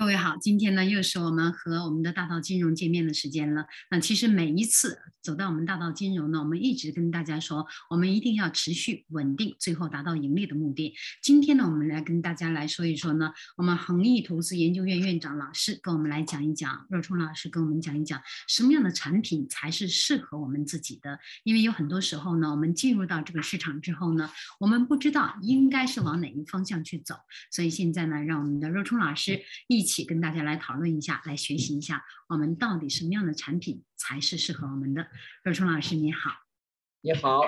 各位好，今天呢又是我们和我们的大道金融见面的时间了。那其实每一次走到我们大道金融呢，我们一直跟大家说，我们一定要持续稳定，最后达到盈利的目的。今天呢，我们来跟大家来说一说呢，我们恒益投资研究院院长老师跟我们来讲一讲，若冲老师跟我们讲一讲什么样的产品才是适合我们自己的。因为有很多时候呢，我们进入到这个市场之后呢，我们不知道应该是往哪一方向去走，所以现在呢，让我们的若冲老师一起。一起跟大家来讨论一下，来学习一下，我们到底什么样的产品才是适合我们的？若冲老师你好，你好，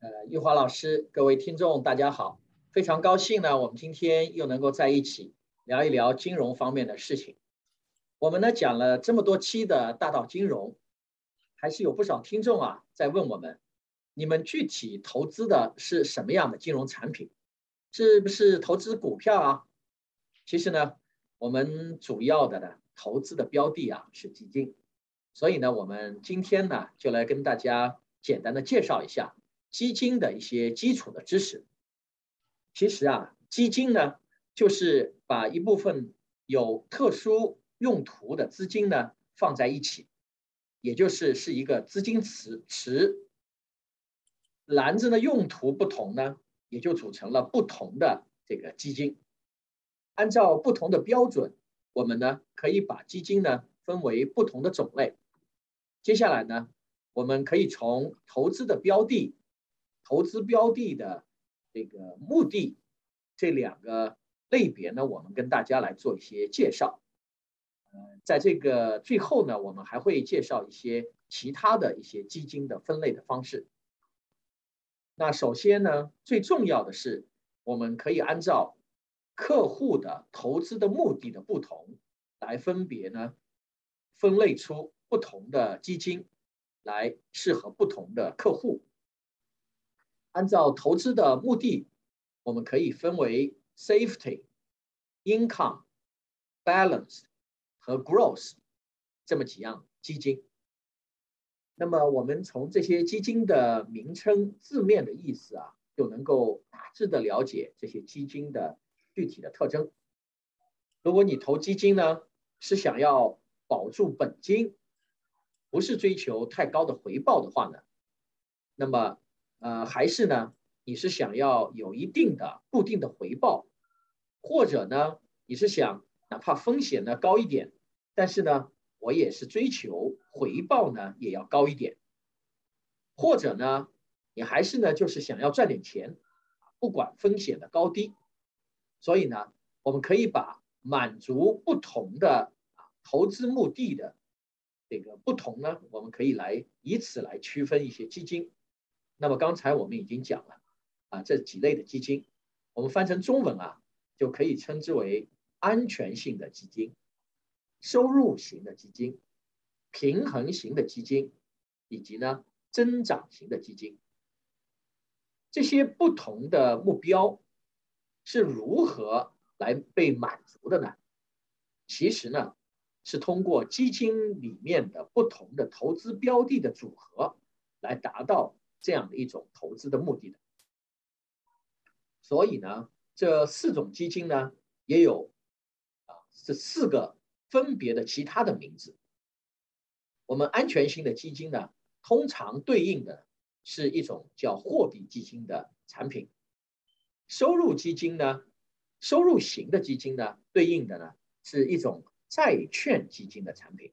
呃，玉华老师，各位听众大家好，非常高兴呢，我们今天又能够在一起聊一聊金融方面的事情。我们呢讲了这么多期的大道金融，还是有不少听众啊在问我们，你们具体投资的是什么样的金融产品？是不是投资股票啊？其实呢。我们主要的呢，投资的标的啊是基金，所以呢，我们今天呢就来跟大家简单的介绍一下基金的一些基础的知识。其实啊，基金呢就是把一部分有特殊用途的资金呢放在一起，也就是是一个资金池池。篮子的用途不同呢，也就组成了不同的这个基金。按照不同的标准，我们呢可以把基金呢分为不同的种类。接下来呢，我们可以从投资的标的、投资标的的这个目的这两个类别呢，我们跟大家来做一些介绍。呃，在这个最后呢，我们还会介绍一些其他的一些基金的分类的方式。那首先呢，最重要的是，我们可以按照。客户的投资的目的的不同，来分别呢分类出不同的基金，来适合不同的客户。按照投资的目的，我们可以分为 safety、income、balance 和 growth 这么几样基金。那么我们从这些基金的名称字面的意思啊，就能够大致的了解这些基金的。具体的特征，如果你投基金呢，是想要保住本金，不是追求太高的回报的话呢，那么呃还是呢，你是想要有一定的固定的回报，或者呢，你是想哪怕风险呢高一点，但是呢，我也是追求回报呢也要高一点，或者呢，你还是呢就是想要赚点钱，不管风险的高低。所以呢，我们可以把满足不同的啊投资目的的这个不同呢，我们可以来以此来区分一些基金。那么刚才我们已经讲了啊这几类的基金，我们翻成中文啊就可以称之为安全性的基金、收入型的基金、平衡型的基金，以及呢增长型的基金。这些不同的目标。是如何来被满足的呢？其实呢，是通过基金里面的不同的投资标的的组合来达到这样的一种投资的目的的。所以呢，这四种基金呢，也有啊这四个分别的其他的名字。我们安全性的基金呢，通常对应的是一种叫货币基金的产品。收入基金呢，收入型的基金呢，对应的呢是一种债券基金的产品；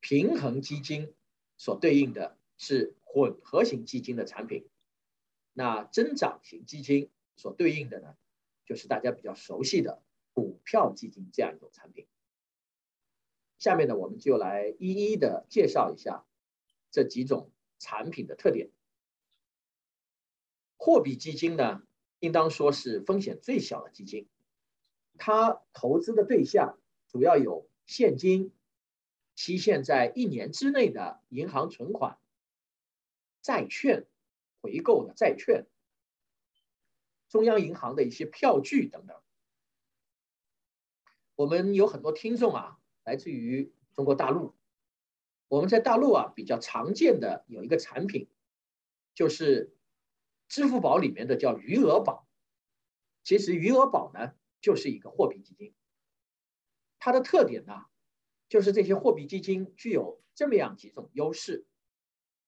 平衡基金所对应的是混合型基金的产品；那增长型基金所对应的呢，就是大家比较熟悉的股票基金这样一种产品。下面呢，我们就来一一的介绍一下这几种产品的特点。货币基金呢？应当说是风险最小的基金，它投资的对象主要有现金、期限在一年之内的银行存款、债券、回购的债券、中央银行的一些票据等等。我们有很多听众啊，来自于中国大陆。我们在大陆啊比较常见的有一个产品，就是。支付宝里面的叫余额宝，其实余额宝呢就是一个货币基金。它的特点呢，就是这些货币基金具有这么样几种优势。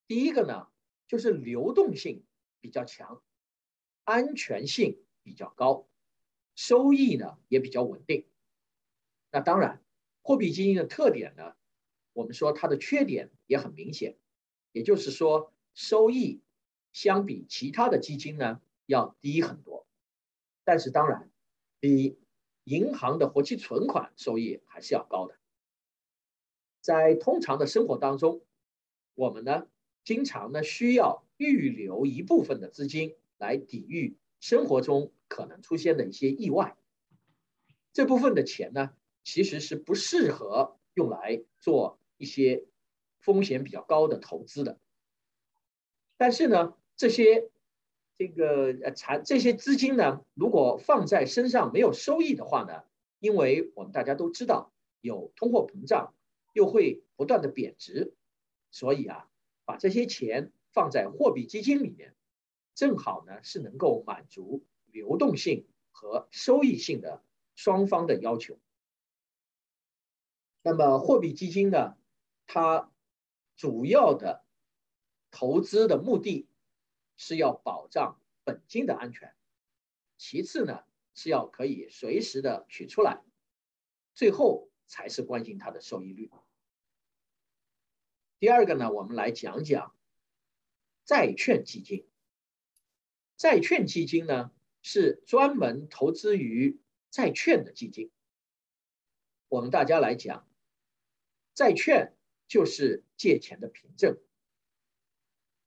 第一个呢，就是流动性比较强，安全性比较高，收益呢也比较稳定。那当然，货币基金的特点呢，我们说它的缺点也很明显，也就是说收益相比其他的基金呢要低很多。但是当然，比银行的活期存款收益还是要高的。在通常的生活当中，我们呢。经常呢需要预留一部分的资金来抵御生活中可能出现的一些意外。这部分的钱呢其实是不适合用来做一些风险比较高的投资的。但是呢这些这个呃产这些资金呢如果放在身上没有收益的话呢，因为我们大家都知道有通货膨胀，又会不断的贬值，所以啊。把这些钱放在货币基金里面，正好呢是能够满足流动性和收益性的双方的要求。那么货币基金呢，它主要的投资的目的是要保障本金的安全，其次呢是要可以随时的取出来，最后才是关心它的收益率。第二个呢，我们来讲讲债券基金。债券基金呢是专门投资于债券的基金。我们大家来讲，债券就是借钱的凭证。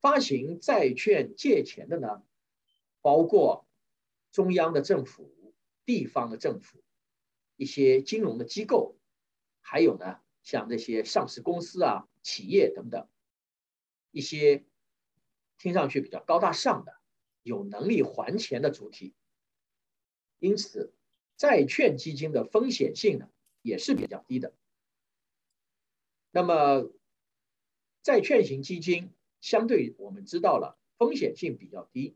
发行债券借钱的呢，包括中央的政府、地方的政府、一些金融的机构，还有呢，像那些上市公司啊。企业等等一些听上去比较高大上的、有能力还钱的主体，因此债券基金的风险性呢也是比较低的。那么债券型基金相对我们知道了风险性比较低，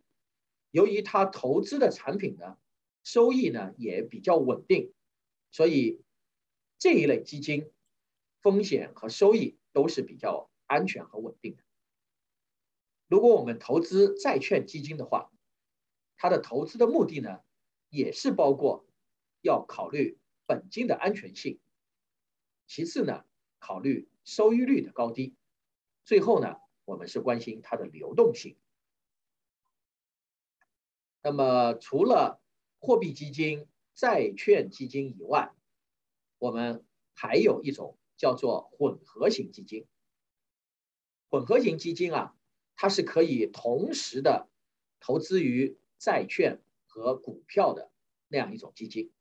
由于它投资的产品呢收益呢也比较稳定，所以这一类基金风险和收益。都是比较安全和稳定的。如果我们投资债券基金的话，它的投资的目的呢，也是包括要考虑本金的安全性，其次呢，考虑收益率的高低，最后呢，我们是关心它的流动性。那么除了货币基金、债券基金以外，我们还有一种。叫做混合型基金。混合型基金啊，它是可以同时的投资于债券和股票的那样一种基金。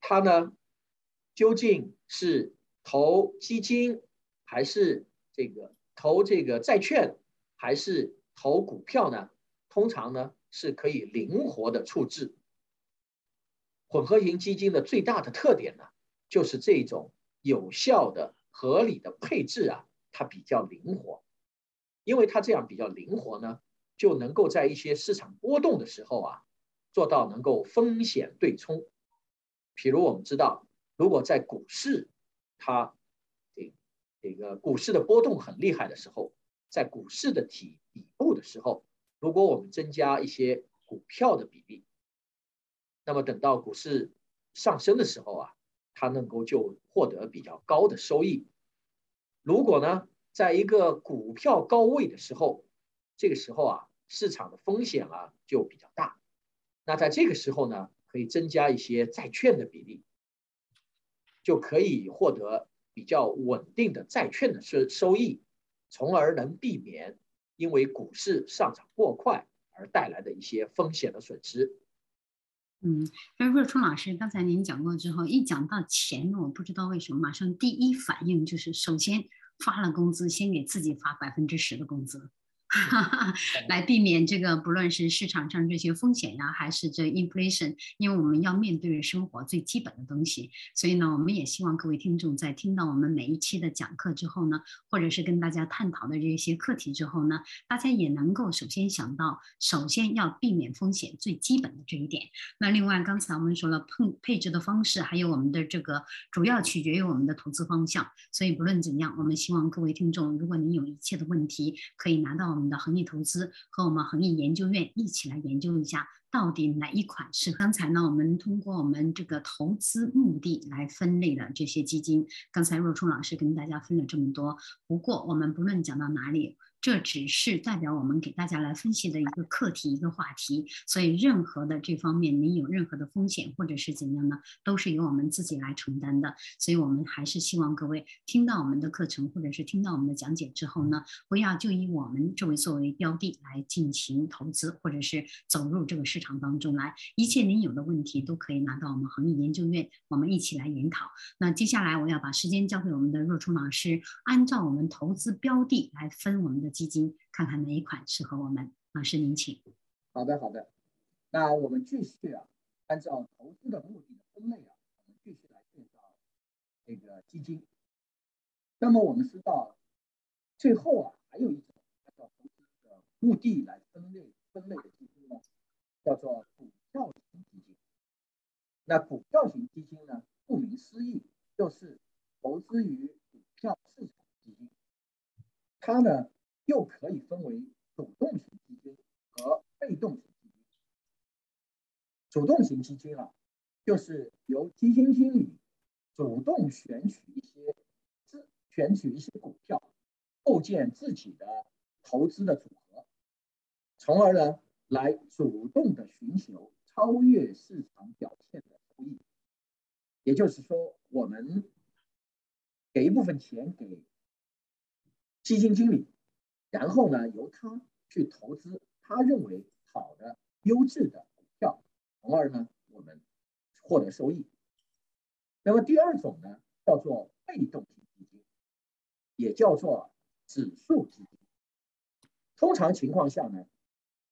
它呢，究竟是投基金，还是这个投这个债券，还是投股票呢？通常呢，是可以灵活的处置。混合型基金的最大的特点呢？就是这种有效的、合理的配置啊，它比较灵活，因为它这样比较灵活呢，就能够在一些市场波动的时候啊，做到能够风险对冲。比如我们知道，如果在股市，它这个股市的波动很厉害的时候，在股市的底底部的时候，如果我们增加一些股票的比例，那么等到股市上升的时候啊。它能够就获得比较高的收益。如果呢，在一个股票高位的时候，这个时候啊，市场的风险啊就比较大。那在这个时候呢，可以增加一些债券的比例，就可以获得比较稳定的债券的收收益，从而能避免因为股市上涨过快而带来的一些风险的损失。嗯，那若春老师刚才您讲过之后，一讲到钱，我不知道为什么，马上第一反应就是首先发了工资，先给自己发百分之十的工资。来避免这个不论是市场上这些风险呀，还是这 inflation，因为我们要面对生活最基本的东西，所以呢，我们也希望各位听众在听到我们每一期的讲课之后呢，或者是跟大家探讨的这些课题之后呢，大家也能够首先想到，首先要避免风险最基本的这一点。那另外，刚才我们说了配配置的方式，还有我们的这个主要取决于我们的投资方向。所以不论怎样，我们希望各位听众，如果你有一切的问题，可以拿到我们的恒益投资和我们恒益研究院一起来研究一下，到底哪一款是刚才呢？我们通过我们这个投资目的来分类了这些基金，刚才若冲老师跟大家分了这么多。不过我们不论讲到哪里。这只是代表我们给大家来分析的一个课题、一个话题，所以任何的这方面您有任何的风险或者是怎样呢，都是由我们自己来承担的。所以我们还是希望各位听到我们的课程或者是听到我们的讲解之后呢，不要就以我们这位作为标的来进行投资，或者是走入这个市场当中来。一切您有的问题都可以拿到我们恒益研究院，我们一起来研讨。那接下来我要把时间交给我们的若冲老师，按照我们投资标的来分我们的。基金看看哪一款适合我们，老师您请。好的，好的。那我们继续啊，按照投资的目的的分类啊，我们继续来介绍这个基金。那么我们知道，最后啊，还有一种按照投资的目的来分类分类的基金呢，叫做股票型基金。那股票型基金呢，顾名思义，就是投资于股票市场基金。它呢。又可以分为主动型基金和被动型基金。主动型基金啊，就是由基金经理主动选取一些自选取一些股票，构建自己的投资的组合，从而呢来主动的寻求超越市场表现的收益。也就是说，我们给一部分钱给基金经理。然后呢，由他去投资他认为好的、优质的股票，从而呢，我们获得收益。那么第二种呢，叫做被动型基金，也叫做指数基金。通常情况下呢，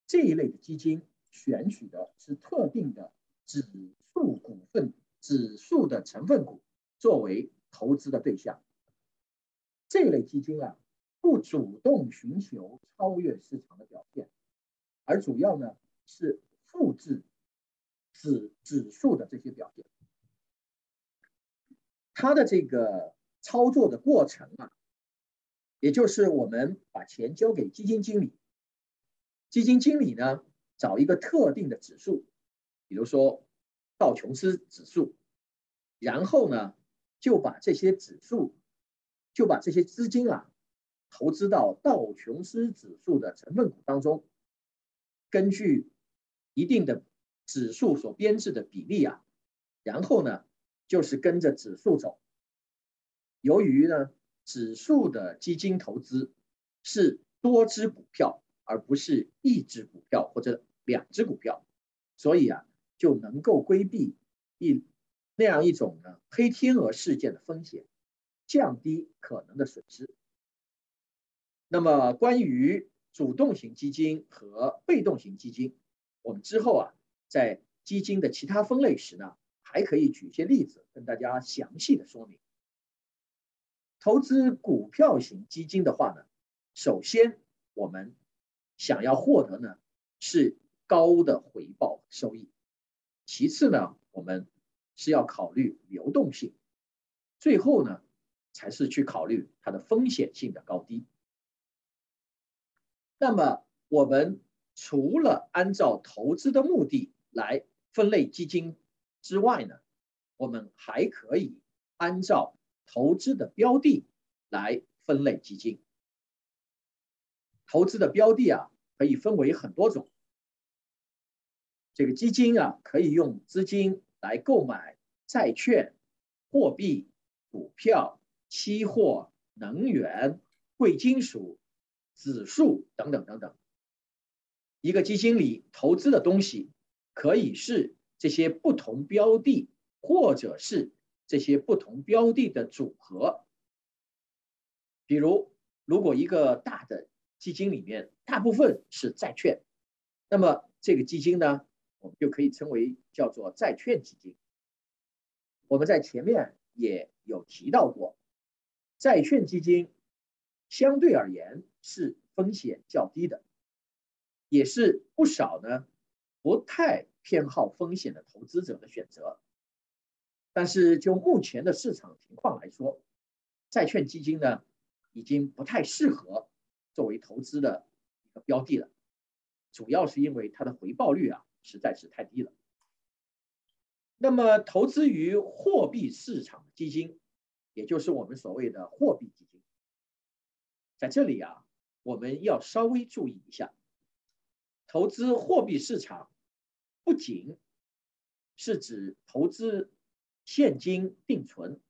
这一类的基金选取的是特定的指数股份、指数的成分股作为投资的对象。这类基金啊。不主动寻求超越市场的表现，而主要呢是复制指指数的这些表现。它的这个操作的过程啊，也就是我们把钱交给基金经理，基金经理呢找一个特定的指数，比如说道琼斯指数，然后呢就把这些指数，就把这些资金啊。投资到道琼斯指数的成分股当中，根据一定的指数所编制的比例啊，然后呢，就是跟着指数走。由于呢，指数的基金投资是多只股票，而不是一只股票或者两只股票，所以啊，就能够规避一那样一种呢黑天鹅事件的风险，降低可能的损失。那么，关于主动型基金和被动型基金，我们之后啊，在基金的其他分类时呢，还可以举一些例子跟大家详细的说明。投资股票型基金的话呢，首先我们想要获得呢是高的回报收益，其次呢，我们是要考虑流动性，最后呢，才是去考虑它的风险性的高低。那么，我们除了按照投资的目的来分类基金之外呢，我们还可以按照投资的标的来分类基金。投资的标的啊，可以分为很多种。这个基金啊，可以用资金来购买债券、货币、股票、期货、能源、贵金属。指数等等等等，一个基金里投资的东西可以是这些不同标的，或者是这些不同标的的组合。比如，如果一个大的基金里面大部分是债券，那么这个基金呢，我们就可以称为叫做债券基金。我们在前面也有提到过，债券基金相对而言是风险较低的，也是不少呢不太偏好风险的投资者的选择。但是就目前的市场情况来说，债券基金呢已经不太适合作为投资的一个标的了，主要是因为它的回报率啊实在是太低了。那么，投资于货币市场基金，也就是我们所谓的货币基金，在这里啊，我们要稍微注意一下，投资货币市场不仅是指投资现金定存，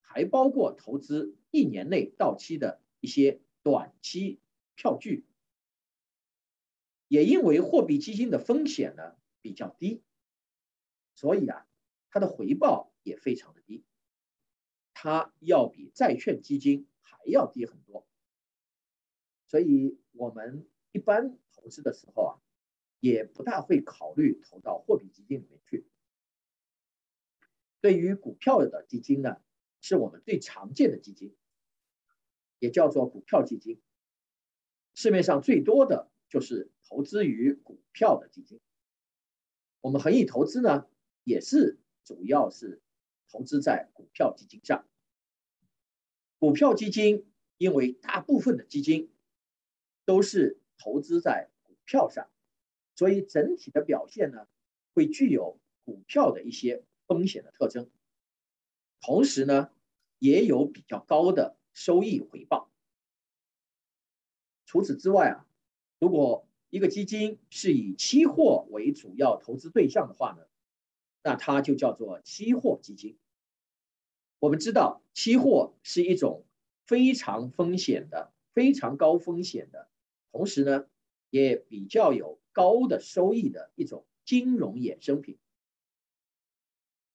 还包括投资一年内到期的一些短期票据。也因为货币基金的风险呢比较低。所以啊，它的回报也非常的低，它要比债券基金还要低很多。所以我们一般投资的时候啊，也不大会考虑投到货币基金里面去。对于股票的基金呢，是我们最常见的基金，也叫做股票基金。市面上最多的就是投资于股票的基金。我们恒益投资呢。也是主要是投资在股票基金上。股票基金因为大部分的基金都是投资在股票上，所以整体的表现呢会具有股票的一些风险的特征，同时呢也有比较高的收益回报。除此之外啊，如果一个基金是以期货为主要投资对象的话呢？那它就叫做期货基金。我们知道，期货是一种非常风险的、非常高风险的，同时呢，也比较有高的收益的一种金融衍生品。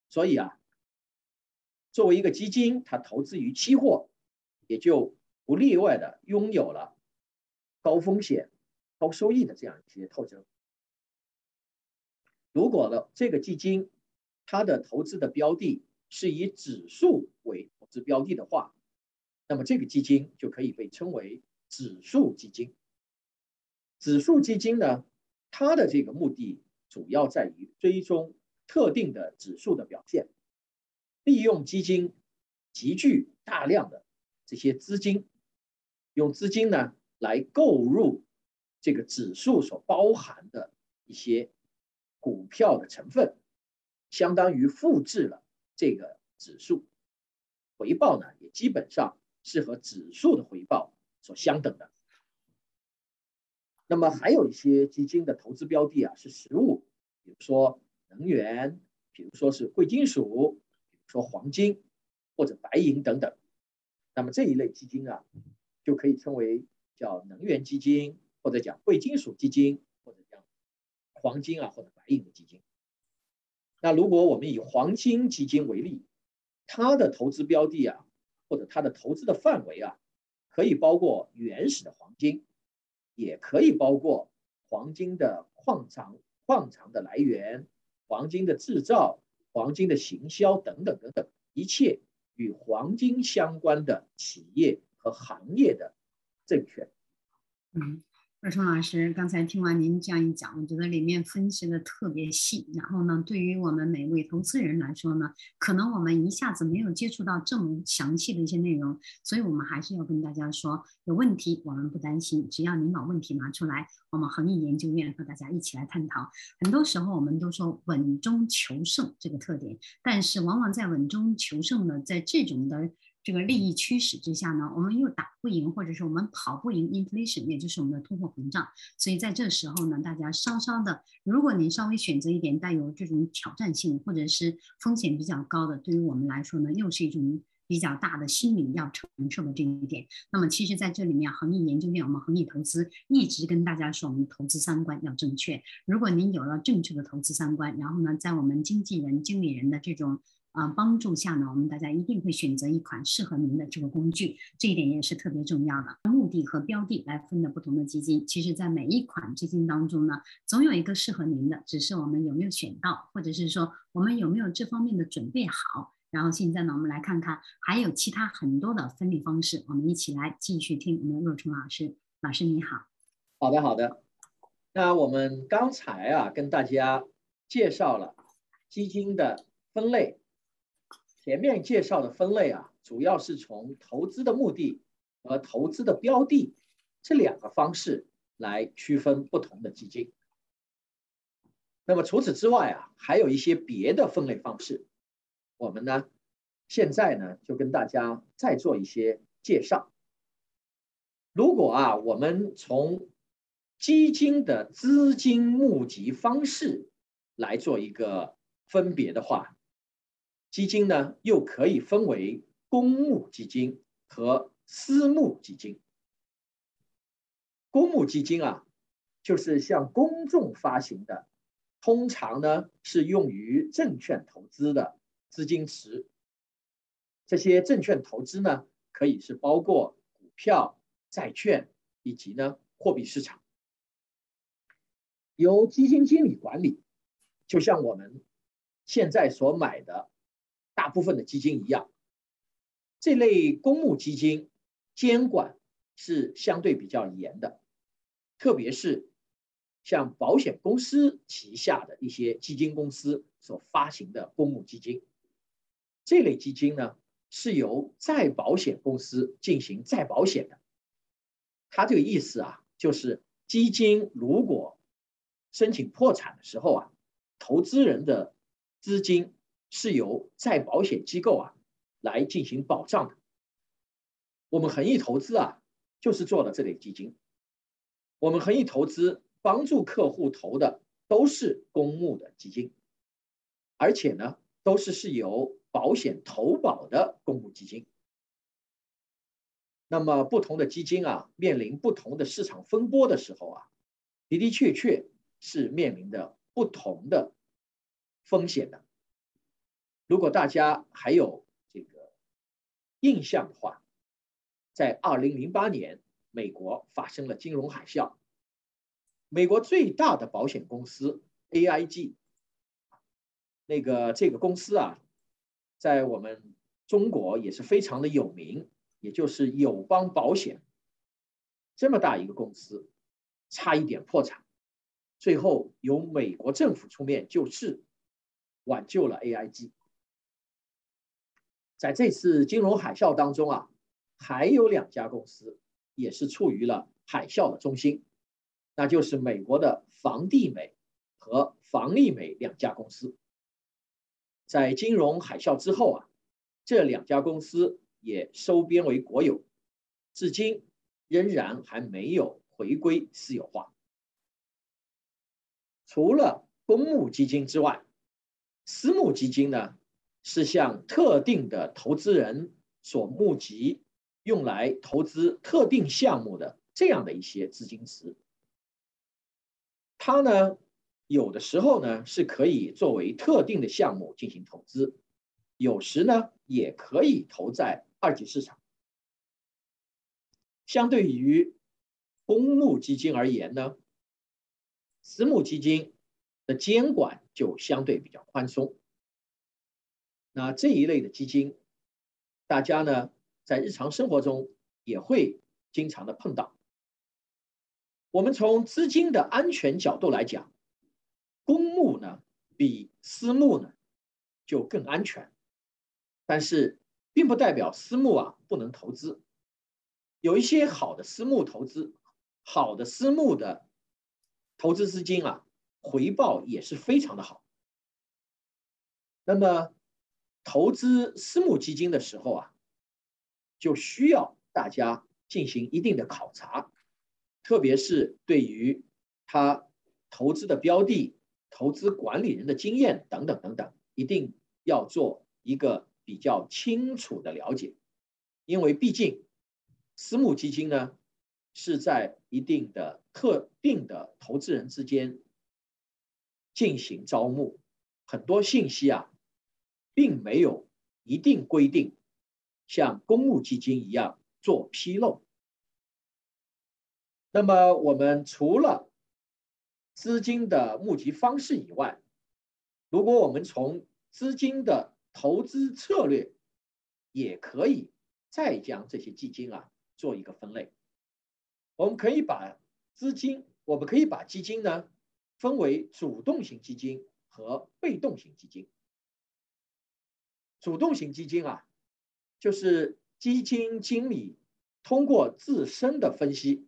所以啊，作为一个基金，它投资于期货，也就不例外的拥有了高风险、高收益的这样一些特征。如果呢，这个基金，它的投资的标的是以指数为投资标的的话，那么这个基金就可以被称为指数基金。指数基金呢，它的这个目的主要在于追踪特定的指数的表现，利用基金集聚大量的这些资金，用资金呢来购入这个指数所包含的一些股票的成分。相当于复制了这个指数，回报呢也基本上是和指数的回报所相等的。那么还有一些基金的投资标的啊是实物，比如说能源，比如说是贵金属，比如说黄金或者白银等等。那么这一类基金啊就可以称为叫能源基金，或者讲贵金属基金，或者讲黄金啊或者白银的基金。那如果我们以黄金基金为例，它的投资标的啊，或者它的投资的范围啊，可以包括原始的黄金，也可以包括黄金的矿藏、矿藏的来源、黄金的制造、黄金的行销等等等等，一切与黄金相关的企业和行业的证券。嗯。二冲老师，刚才听完您这样一讲，我觉得里面分析的特别细。然后呢，对于我们每位投资人来说呢，可能我们一下子没有接触到这么详细的一些内容，所以我们还是要跟大家说，有问题我们不担心，只要您把问题拿出来，我们恒毅研究院和大家一起来探讨。很多时候我们都说稳中求胜这个特点，但是往往在稳中求胜呢，在这种的。这个利益驱使之下呢，我们又打不赢，或者是我们跑不赢 inflation，也就是我们的通货膨胀。所以在这时候呢，大家稍稍的，如果您稍微选择一点带有这种挑战性或者是风险比较高的，对于我们来说呢，又是一种比较大的心理要承受的这一点。那么其实在这里面，恒益研究院我们恒益投资一直跟大家说，我们投资三观要正确。如果您有了正确的投资三观，然后呢，在我们经纪人、经理人的这种。啊帮助下呢，我们大家一定会选择一款适合您的这个工具，这一点也是特别重要的。目的和标的来分的不同的基金，其实在每一款基金当中呢，总有一个适合您的，只是我们有没有选到，或者是说我们有没有这方面的准备好。然后现在呢，我们来看看还有其他很多的分类方式，我们一起来继续听我们的若冲老师。老师你好，好的好的。那我们刚才啊跟大家介绍了基金的分类，前面介绍的分类啊，主要是从投资的目的和投资的标的这两个方式来区分不同的基金。那么除此之外啊，还有一些别的分类方式。我们呢，现在呢就跟大家再做一些介绍。如果啊，我们从基金的资金募集方式来做一个分别的话，基金呢又可以分为公募基金和私募基金。公募基金啊，就是向公众发行的，通常呢是用于证券投资的。资金池，这些证券投资呢，可以是包括股票、债券以及呢货币市场，由基金经理管理，就像我们现在所买的大部分的基金一样。这类公募基金监管是相对比较严的，特别是像保险公司旗下的一些基金公司所发行的公募基金。这类基金呢，是由再保险公司进行再保险的。它这个意思啊，就是基金如果申请破产的时候啊，投资人的资金是由再保险机构啊来进行保障的。我们恒益投资啊，就是做的这类基金。我们恒益投资帮助客户投的都是公募的基金，而且呢，都是是由保险投保的公募基金，那么不同的基金啊，面临不同的市场风波的时候啊，的的确确是面临的不同的风险的。如果大家还有这个印象的话，在二零零八年，美国发生了金融海啸，美国最大的保险公司 AIG，那个这个公司啊。在我们中国也是非常的有名，也就是友邦保险这么大一个公司，差一点破产，最后由美国政府出面救市，挽救了 AIG。在这次金融海啸当中啊，还有两家公司也是处于了海啸的中心，那就是美国的房地美和房利美两家公司。在金融海啸之后啊，这两家公司也收编为国有，至今仍然还没有回归私有化。除了公募基金之外，私募基金呢是向特定的投资人所募集，用来投资特定项目的这样的一些资金池。它呢？有的时候呢是可以作为特定的项目进行投资，有时呢也可以投在二级市场。相对于公募基金而言呢，私募基金的监管就相对比较宽松。那这一类的基金，大家呢在日常生活中也会经常的碰到。我们从资金的安全角度来讲。公募呢比私募呢就更安全，但是并不代表私募啊不能投资。有一些好的私募投资，好的私募的投资资金啊，回报也是非常的好。那么投资私募基金的时候啊，就需要大家进行一定的考察，特别是对于他投资的标的。投资管理人的经验等等等等，一定要做一个比较清楚的了解，因为毕竟私募基金呢是在一定的特定的投资人之间进行招募，很多信息啊并没有一定规定像公募基金一样做披露。那么，我们除了资金的募集方式以外，如果我们从资金的投资策略，也可以再将这些基金啊做一个分类。我们可以把资金，我们可以把基金呢分为主动型基金和被动型基金。主动型基金啊，就是基金经理通过自身的分析，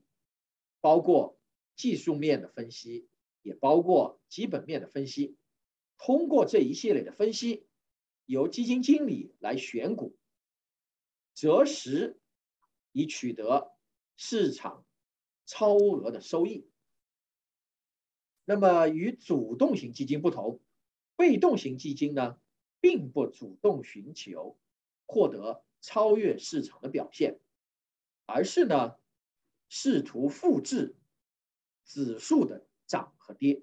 包括技术面的分析，也包括基本面的分析，通过这一系列的分析，由基金经理来选股。择时以取得市场超额的收益。那么与主动型基金不同，被动型基金呢，并不主动寻求获得超越市场的表现，而是呢试图复制指数的涨和跌。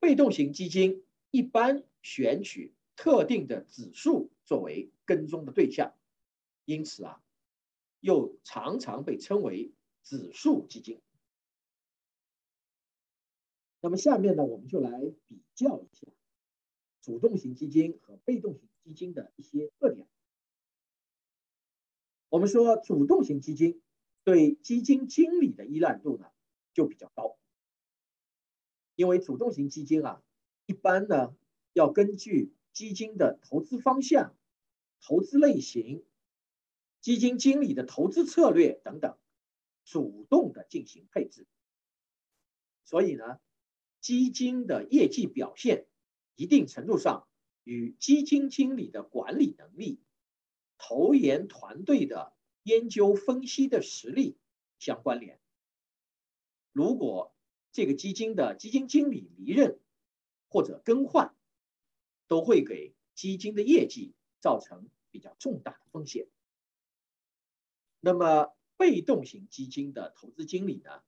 被动型基金一般选取特定的指数作为。跟踪的对象，因此啊，又常常被称为指数基金。那么下面呢，我们就来比较一下主动型基金和被动型基金的一些特点。我们说，主动型基金对基金经理的依赖度呢就比较高，因为主动型基金啊，一般呢要根据基金的投资方向。投资类型、基金经理的投资策略等等，主动的进行配置。所以呢，基金的业绩表现，一定程度上与基金经理的管理能力、投研团队的研究分析的实力相关联。如果这个基金的基金经理离任或者更换，都会给基金的业绩。造成比较重大的风险。那么，被动型基金的投资经理呢，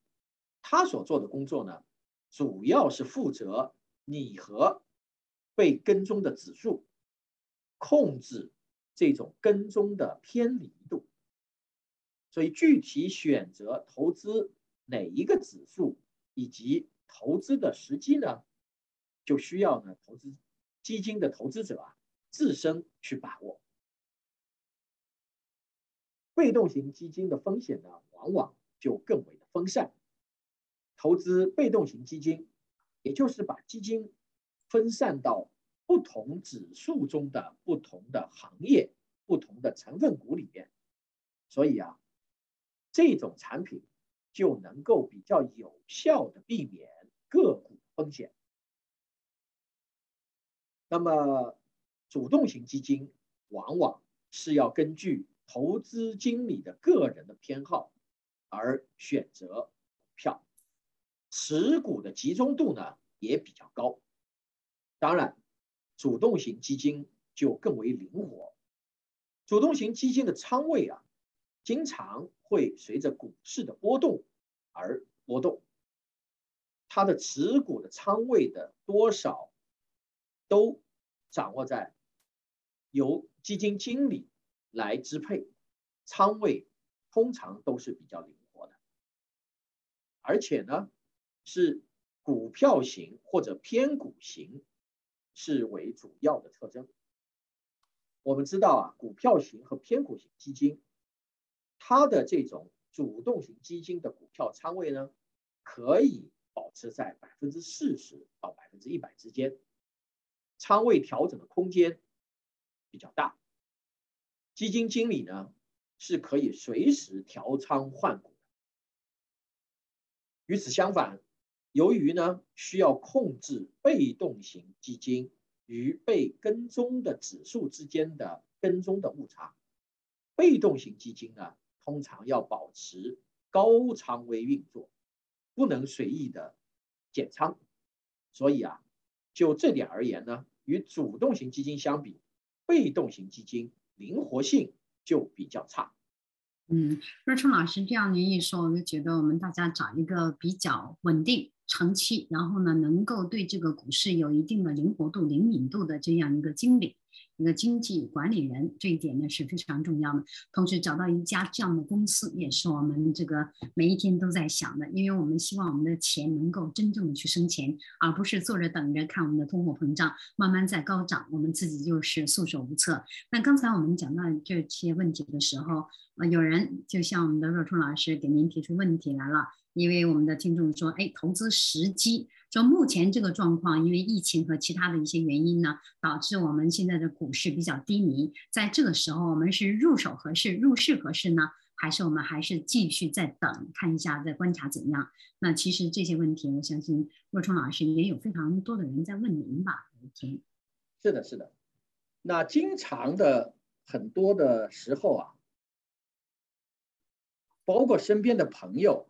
他所做的工作呢，主要是负责拟合被跟踪的指数，控制这种跟踪的偏离度。所以，具体选择投资哪一个指数以及投资的时机呢，就需要呢投资基金的投资者啊。自身去把握，被动型基金的风险呢，往往就更为的分散。投资被动型基金，也就是把基金分散到不同指数中的不同的行业、不同的成分股里面，所以啊，这种产品就能够比较有效的避免个股风险。那么。主动型基金往往是要根据投资经理的个人的偏好而选择股票，持股的集中度呢也比较高。当然，主动型基金就更为灵活。主动型基金的仓位啊，经常会随着股市的波动而波动，它的持股的仓位的多少都掌握在。由基金经理来支配，仓位通常都是比较灵活的，而且呢是股票型或者偏股型是为主要的特征。我们知道啊，股票型和偏股型基金，它的这种主动型基金的股票仓位呢，可以保持在百分之四十到百分之一百之间，仓位调整的空间。比较大，基金经理呢是可以随时调仓换股。与此相反，由于呢需要控制被动型基金与被跟踪的指数之间的跟踪的误差，被动型基金呢通常要保持高仓位运作，不能随意的减仓。所以啊，就这点而言呢，与主动型基金相比。被动型基金灵活性就比较差。嗯，若春老师这样您一说，我就觉得我们大家找一个比较稳定长期，然后呢，能够对这个股市有一定的灵活度、灵敏度的这样一个经理。一个经济管理人这一点呢是非常重要的，同时找到一家这样的公司也是我们这个每一天都在想的，因为我们希望我们的钱能够真正的去生钱，而不是坐着等着看我们的通货膨胀慢慢在高涨，我们自己就是束手无策。那刚才我们讲到这些问题的时候，呃，有人就像我们的若冲老师给您提出问题来了，因为我们的听众说，哎，投资时机。就目前这个状况，因为疫情和其他的一些原因呢，导致我们现在的股市比较低迷。在这个时候，我们是入手合适、入市合适呢，还是我们还是继续再等，看一下再观察怎样？那其实这些问题，我相信若冲老师也有非常多的人在问您吧？是的，是的。那经常的很多的时候啊，包括身边的朋友，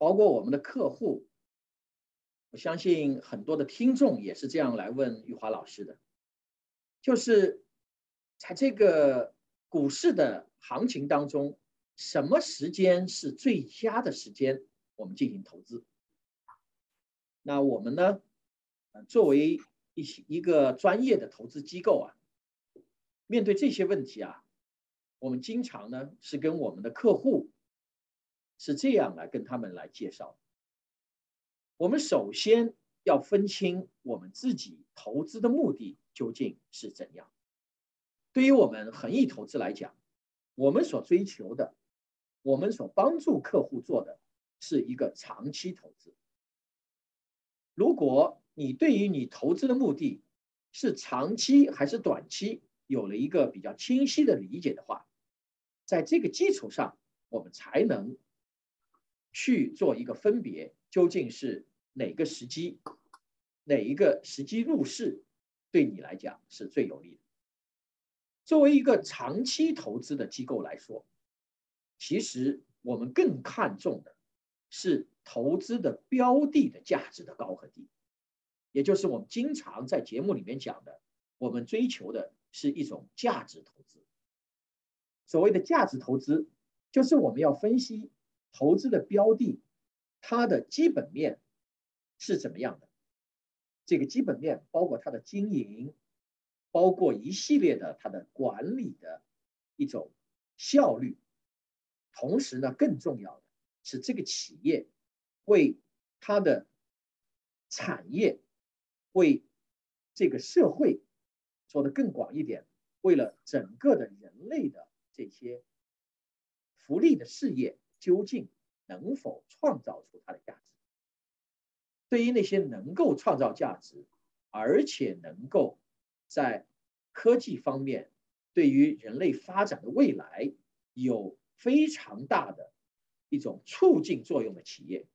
包括我们的客户。我相信很多的听众也是这样来问玉华老师的，就是在这个股市的行情当中，什么时间是最佳的时间我们进行投资？那我们呢，作为一些一个专业的投资机构啊，面对这些问题啊，我们经常呢是跟我们的客户是这样来跟他们来介绍。我们首先要分清我们自己投资的目的究竟是怎样。对于我们恒益投资来讲，我们所追求的，我们所帮助客户做的是一个长期投资。如果你对于你投资的目的是长期还是短期有了一个比较清晰的理解的话，在这个基础上，我们才能去做一个分别，究竟是。哪个时机，哪一个时机入市，对你来讲是最有利的？作为一个长期投资的机构来说，其实我们更看重的是投资的标的的价值的高和低，也就是我们经常在节目里面讲的，我们追求的是一种价值投资。所谓的价值投资，就是我们要分析投资的标的，它的基本面。是怎么样的？这个基本面包括它的经营，包括一系列的它的管理的一种效率，同时呢，更重要的是这个企业为它的产业、为这个社会做的更广一点，为了整个的人类的这些福利的事业，究竟能否创造出它的价值？对于那些能够创造价值，而且能够在科技方面对于人类发展的未来有非常大的一种促进作用的企业，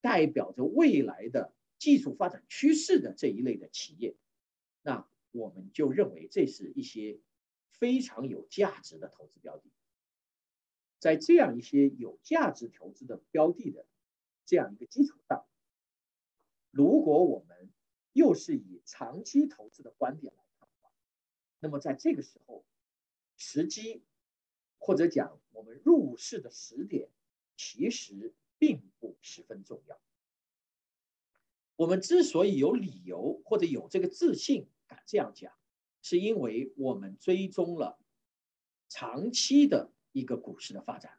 代表着未来的技术发展趋势的这一类的企业，那我们就认为这是一些非常有价值的投资标的。在这样一些有价值投资的标的的这样一个基础上。如果我们又是以长期投资的观点来看的话，那么在这个时候，时机或者讲我们入市的时点，其实并不十分重要。我们之所以有理由或者有这个自信敢这样讲，是因为我们追踪了长期的一个股市的发展。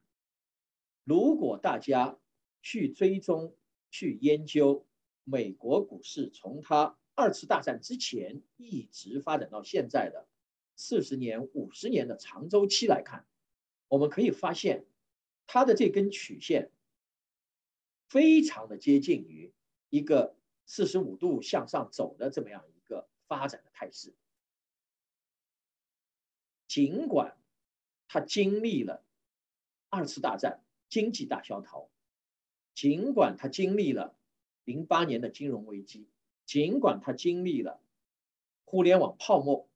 如果大家去追踪、去研究，美国股市从它二次大战之前一直发展到现在的四十年、五十年的长周期来看，我们可以发现，它的这根曲线非常的接近于一个四十五度向上走的这么样一个发展的态势。尽管它经历了二次大战经济大萧条，尽管它经历了。零八年的金融危机，尽管它经历了互联网泡沫，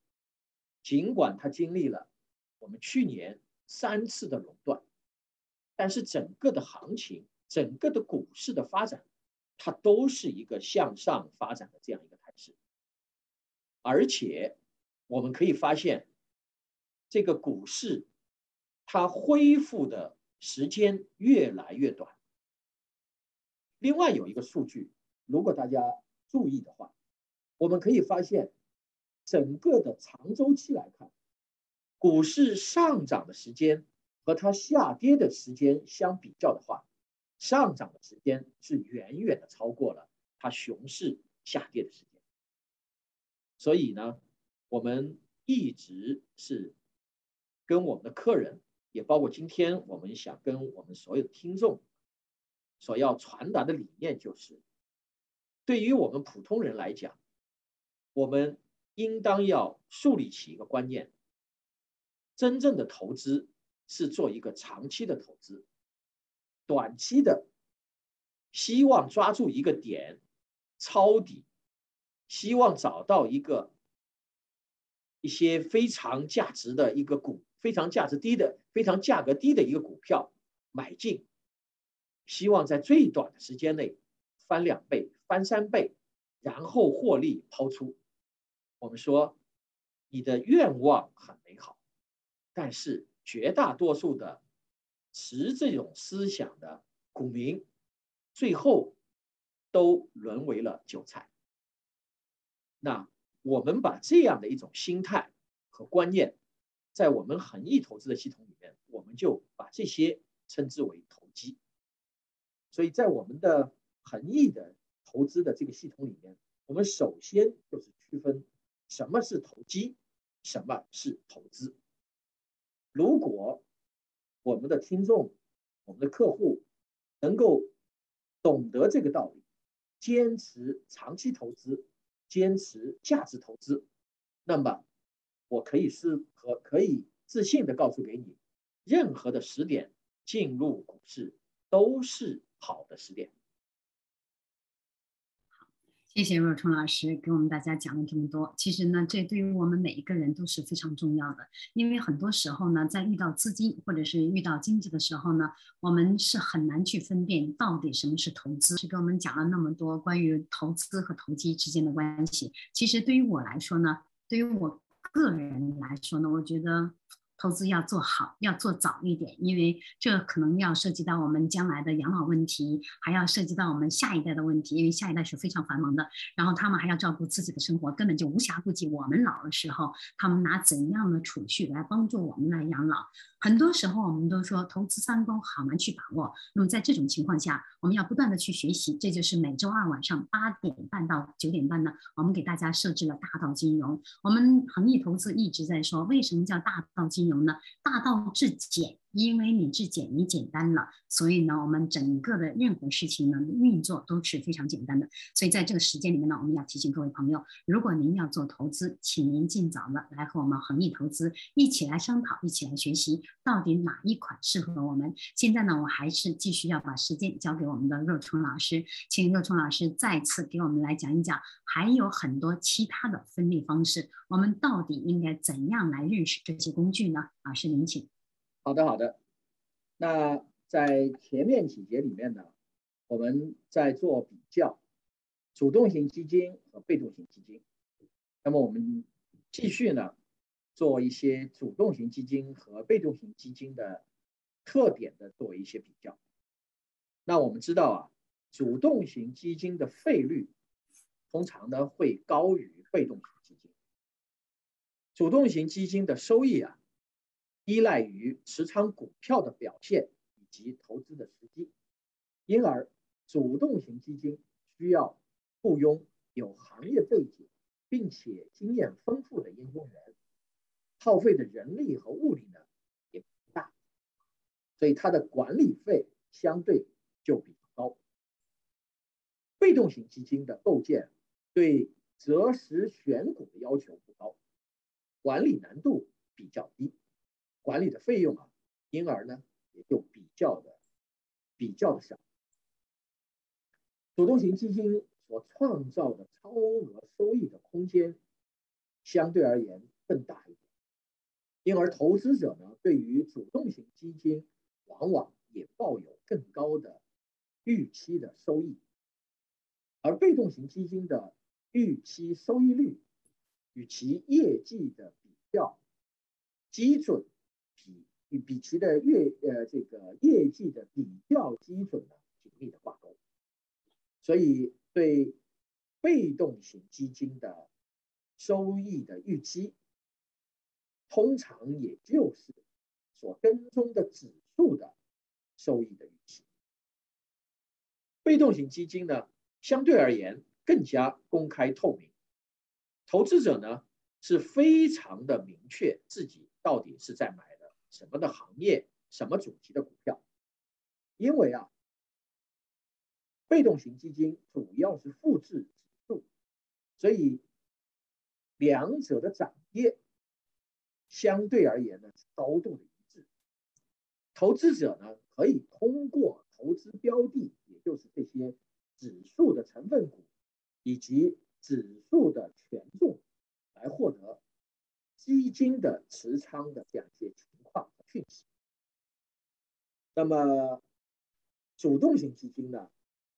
尽管它经历了我们去年三次的垄断，但是整个的行情、整个的股市的发展，它都是一个向上发展的这样一个态势。而且我们可以发现，这个股市它恢复的时间越来越短。另外有一个数据如果大家注意的话，我们可以发现，整个的长周期来看，股市上涨的时间和它下跌的时间相比较的话，上涨的时间是远远的超过了它熊市下跌的时间。所以呢，我们一直是跟我们的客人，也包括今天我们想跟我们所有听众。所要传达的理念就是，对于我们普通人来讲，我们应当要树立起一个观念：真正的投资是做一个长期的投资，短期的希望抓住一个点抄底，希望找到一个一些非常价值的一个股，非常价值低的、非常价格低的一个股票买进。希望在最短的时间内翻两倍、翻三倍，然后获利抛出。我们说，你的愿望很美好，但是绝大多数的持这种思想的股民，最后都沦为了韭菜。那我们把这样的一种心态和观念，在我们恒益投资的系统里面，我们就把这些称之为投机。所以在我们的恒益的投资的这个系统里面，我们首先就是区分什么是投机，什么是投资。如果我们的听众、我们的客户能够懂得这个道理，坚持长期投资，坚持价值投资，那么我可以是和可以自信的告诉给你，任何的时点进入股市都是。好的时点。好，谢谢若冲老师给我们大家讲了这么多。其实呢，这对于我们每一个人都是非常重要的，因为很多时候呢，在遇到资金或者是遇到经济的时候呢，我们是很难去分辨到底什么是投资。是给我们讲了那么多关于投资和投机之间的关系。其实对于我来说呢，对于我个人来说呢，我觉得。投资要做好，要做早一点，因为这可能要涉及到我们将来的养老问题，还要涉及到我们下一代的问题，因为下一代是非常繁忙的，然后他们还要照顾自己的生活，根本就无暇顾及我们老的时候，他们拿怎样的储蓄来帮助我们来养老。很多时候，我们都说投资三公好难去把握。那么在这种情况下，我们要不断的去学习。这就是每周二晚上八点半到九点半呢，我们给大家设置了大道金融。我们恒益投资一直在说，为什么叫大道金融呢？大道至简。因为你质简，你简单了，所以呢，我们整个的任何事情呢运作都是非常简单的。所以在这个时间里面呢，我们要提醒各位朋友，如果您要做投资，请您尽早的来和我们恒益投资一起来商讨，一起来学习，到底哪一款适合我们。现在呢，我还是继续要把时间交给我们的若冲老师，请若冲老师再次给我们来讲一讲，还有很多其他的分类方式，我们到底应该怎样来认识这些工具呢？老师您请。好的，好的。那在前面几节里面呢，我们在做比较，主动型基金和被动型基金。那么我们继续呢，做一些主动型基金和被动型基金的特点的做一些比较。那我们知道啊，主动型基金的费率通常呢会高于被动型基金。主动型基金的收益啊。依赖于持仓股票的表现以及投资的时机，因而主动型基金需要雇佣有行业背景并且经验丰富的研究员，耗费的人力和物力呢也大，所以它的管理费相对就比较高。被动型基金的构建对择时选股的要求不高，管理难度比较低。管理的费用啊，因而呢也就比较的比较的少。主动型基金所创造的超额收益的空间相对而言更大一点，因而投资者呢对于主动型基金往往也抱有更高的预期的收益，而被动型基金的预期收益率与其业绩的比较基准。比比其的月呃这个业绩的比较基准呢紧密的挂钩，所以对被动型基金的收益的预期，通常也就是所跟踪的指数的收益的预期。被动型基金呢，相对而言更加公开透明，投资者呢是非常的明确自己到底是在买什么的行业、什么主题的股票，因为啊。被动型基金主要是复制指数，所以两者的涨跌相对而言呢是高度的一致。投资者呢可以通过投资标的，也就是这些指数的成分股以及指数的权重，来获得基金的持仓的这样一些讯息。那么主动型基金呢？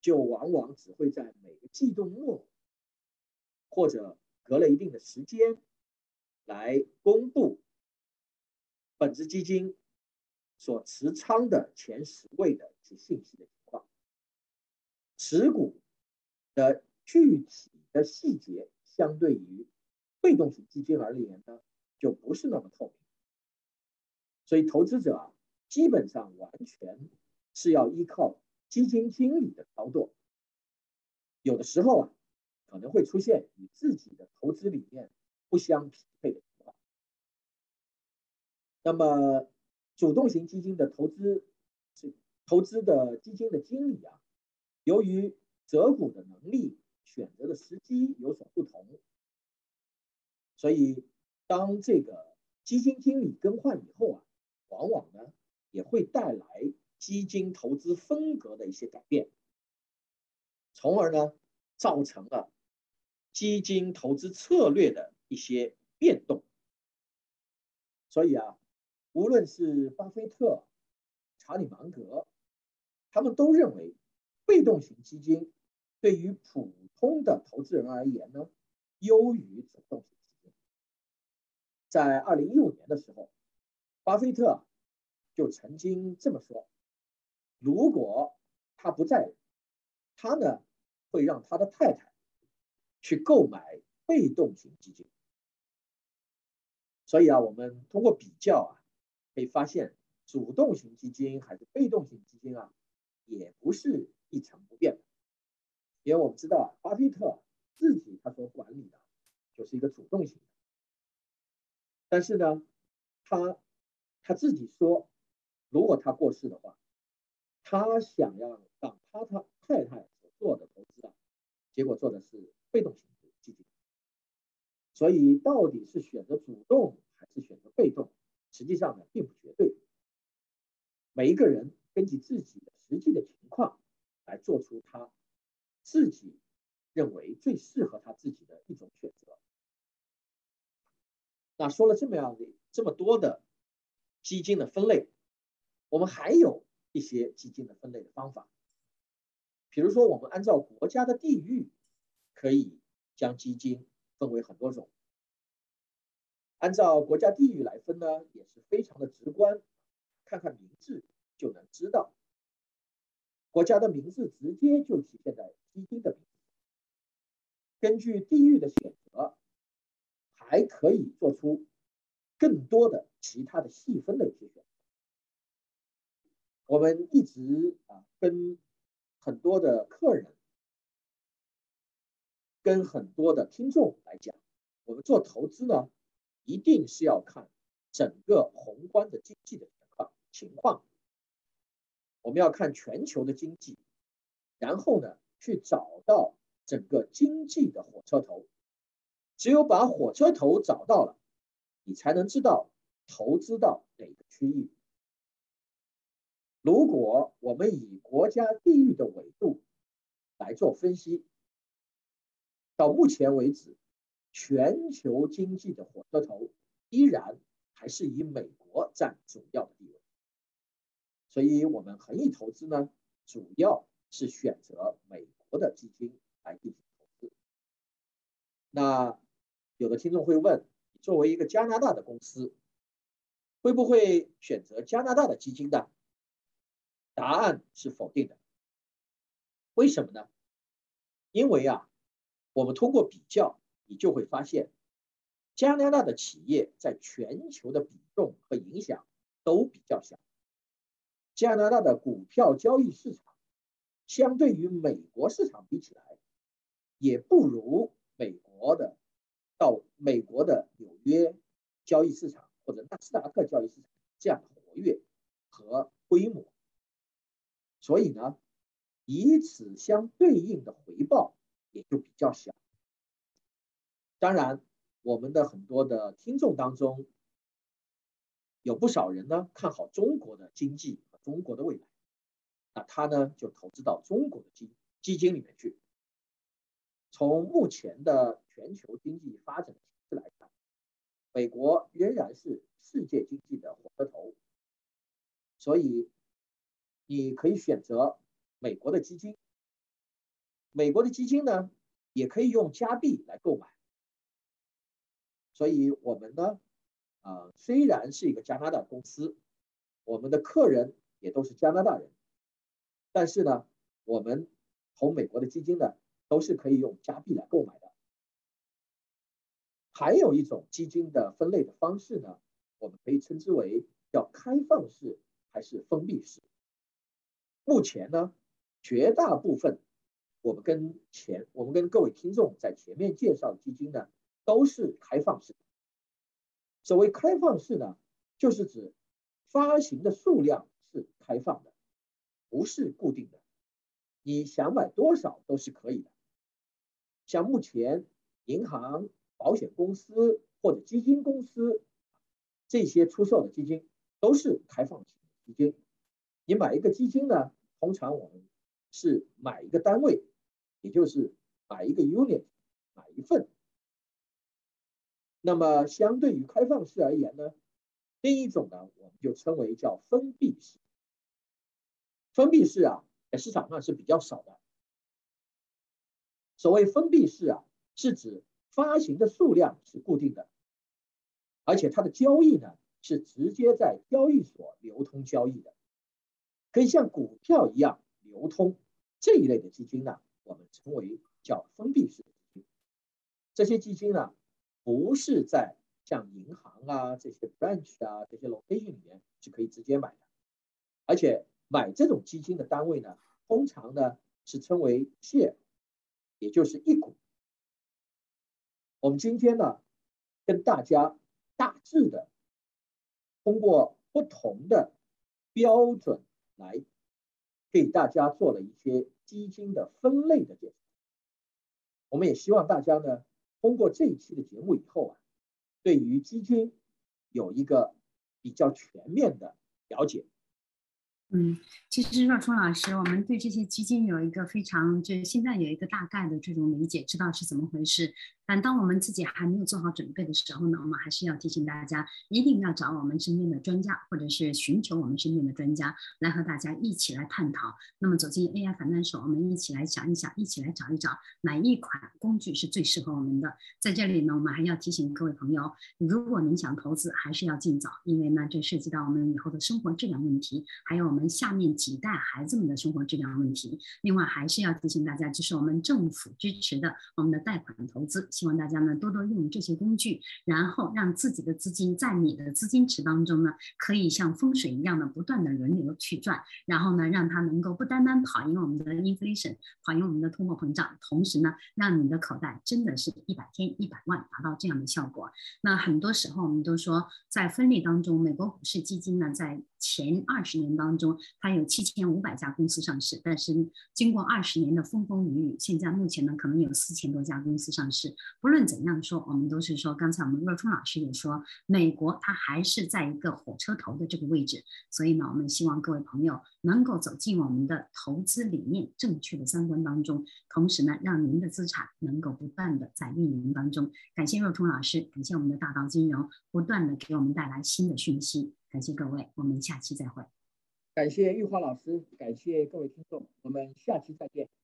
就往往只会在每个季度末，或者隔了一定的时间，来公布本只基金所持仓的前十位的一些信息的情况。持股的具体的细节，相对于被动型基金而言呢，就不是那么透明。所以投资者啊，基本上完全是要依靠。基金经理的操作，有的时候啊，可能会出现与自己的投资理念不相匹配的情况。那么，主动型基金的投资是，投资的基金的经理啊，由于择股的能力、选择的时机有所不同，所以当这个基金经理更换以后啊，往往呢也会带来。基金投资风格的一些改变，从而呢造成了基金投资策略的一些变动。所以啊，无论是巴菲特、查理芒格，他们都认为，被动型基金对于普通的投资人而言呢，优于主动型基金。在二零一五年的时候，巴菲特就曾经这么说。如果他不在，他呢会让他的太太去购买被动型基金。所以啊，我们通过比较啊，可以发现主动型基金还是被动型基金啊，也不是一成不变的。因为我们知道啊，巴菲特自己他所管理的就是一个主动型的，但是呢，他他自己说，如果他过世的话。他想要让他他太太所做的投资啊，结果做的是被动型基金，所以到底是选择主动还是选择被动，实际上呢并不绝对。每一个人根据自己的实际的情况来做出他自己认为最适合他自己的一种选择。那说了这么样的这么多的基金的分类，我们还有。一些基金的分类的方法，比如说，我们按照国家的地域，可以将基金分为很多种。按照国家地域来分呢，也是非常的直观，看看名字就能知道。国家的名字直接就体现在基金的名字。根据地域的选择，还可以做出更多的其他的细分的一些选择。我们一直啊跟很多的客人、跟很多的听众来讲，我们做投资呢，一定是要看整个宏观的经济的情况情况。我们要看全球的经济，然后呢去找到整个经济的火车头。只有把火车头找到了，你才能知道投资到哪个区域。如果我们以国家地域的纬度来做分析，到目前为止，全球经济的火车头依然还是以美国占主要的地位。所以，我们恒益投资呢，主要是选择美国的基金来进行投资。那有的听众会问，作为一个加拿大的公司，会不会选择加拿大的基金呢？答案是否定的。为什么呢？因为啊，我们通过比较，你就会发现，加拿大的企业在全球的比重和影响都比较小。加拿大的股票交易市场，相对于美国市场比起来，也不如美国的到美国的纽约交易市场或者纳斯达克交易市场这样的活跃和规模。所以呢，以此相对应的回报也就比较小。当然，我们的很多的听众当中，有不少人呢看好中国的经济和。中国的未来，那他呢就投资到中国的基基金里面去。从目前的全球经济发展的形势来看，美国仍然是世界经济的火车头，所以你可以选择美国的基金。美国的基金呢，也可以用加币来购买。所以我们呢，啊，虽然是一个加拿大公司，我们的客人。也都是加拿大人，但是呢，我们投美国的基金呢，都是可以用加币来购买的。还有一种基金的分类的方式呢，我们可以称之为叫开放式还是封闭式。目前呢，绝大部分我们跟前我们跟各位听众在前面介绍基金呢，都是开放式。所谓开放式呢，就是指发行的数量。是开放的，不是固定的。你想买多少都是可以的。像目前银行、保险公司或者基金公司这些出售的基金都是开放型基金。你买一个基金呢，通常我们是买一个单位，也就是买一个 unit，买一份。那么相对于开放式而言呢，另一种呢，我们就称为叫封闭式。封闭式啊，在市场上是比较少的。所谓封闭式啊，是指发行的数量是固定的，而且它的交易呢是直接在交易所流通交易的，可以像股票一样流通。这一类的基金呢，我们称为叫封闭式基金。这些基金呢，不是在像银行啊这些 branch 啊这些 location 里面是可以直接买的，而且。买这种基金的单位呢，通常呢是称为户也就是一股。我们今天呢，跟大家大致的通过不同的标准来给大家做了一些基金的分类的介绍。我们也希望大家呢，通过这一期的节目以后啊，对于基金有一个比较全面的了解。嗯，其实若冲老师，我们对这些基金有一个非常，就是现在有一个大概的这种理解，知道是怎么回事。但当我们自己还没有做好准备的时候呢，我们还是要提醒大家，一定要找我们身边的专家，或者是寻求我们身边的专家来和大家一起来探讨。那么走进 AI 反弹手，我们一起来想一想，一起来找一找哪一款工具是最适合我们的。在这里呢，我们还要提醒各位朋友，如果您想投资，还是要尽早，因为呢，这涉及到我们以后的生活质量问题，还有我们下面几代孩子们的生活质量问题。另外，还是要提醒大家，就是我们政府支持的我们的贷款投资。希望大家呢多多用这些工具，然后让自己的资金在你的资金池当中呢，可以像风水一样的不断的轮流去转，然后呢，让它能够不单单跑赢我们的 inflation，跑赢我们的通货膨胀，同时呢，让你的口袋真的是一百天一百万，达到这样的效果。那很多时候我们都说，在分类当中，美国股市基金呢，在前二十年当中中，它有七千五百家公司上市，但是经过二十年的风风雨雨，现在目前呢，可能有四千多家公司上市。不论怎样说，我们都是说，刚才我们若冲老师也说，美国它还是在一个火车头的这个位置，所以呢，我们希望各位朋友能够走进我们的投资理念正确的三观当中，同时呢，让您的资产能够不断的在运营当中。感谢若冲老师，感谢我们的大道金融不断的给我们带来新的讯息，感谢各位，我们下期再会。感谢玉华老师，感谢各位听众，我们下期再见。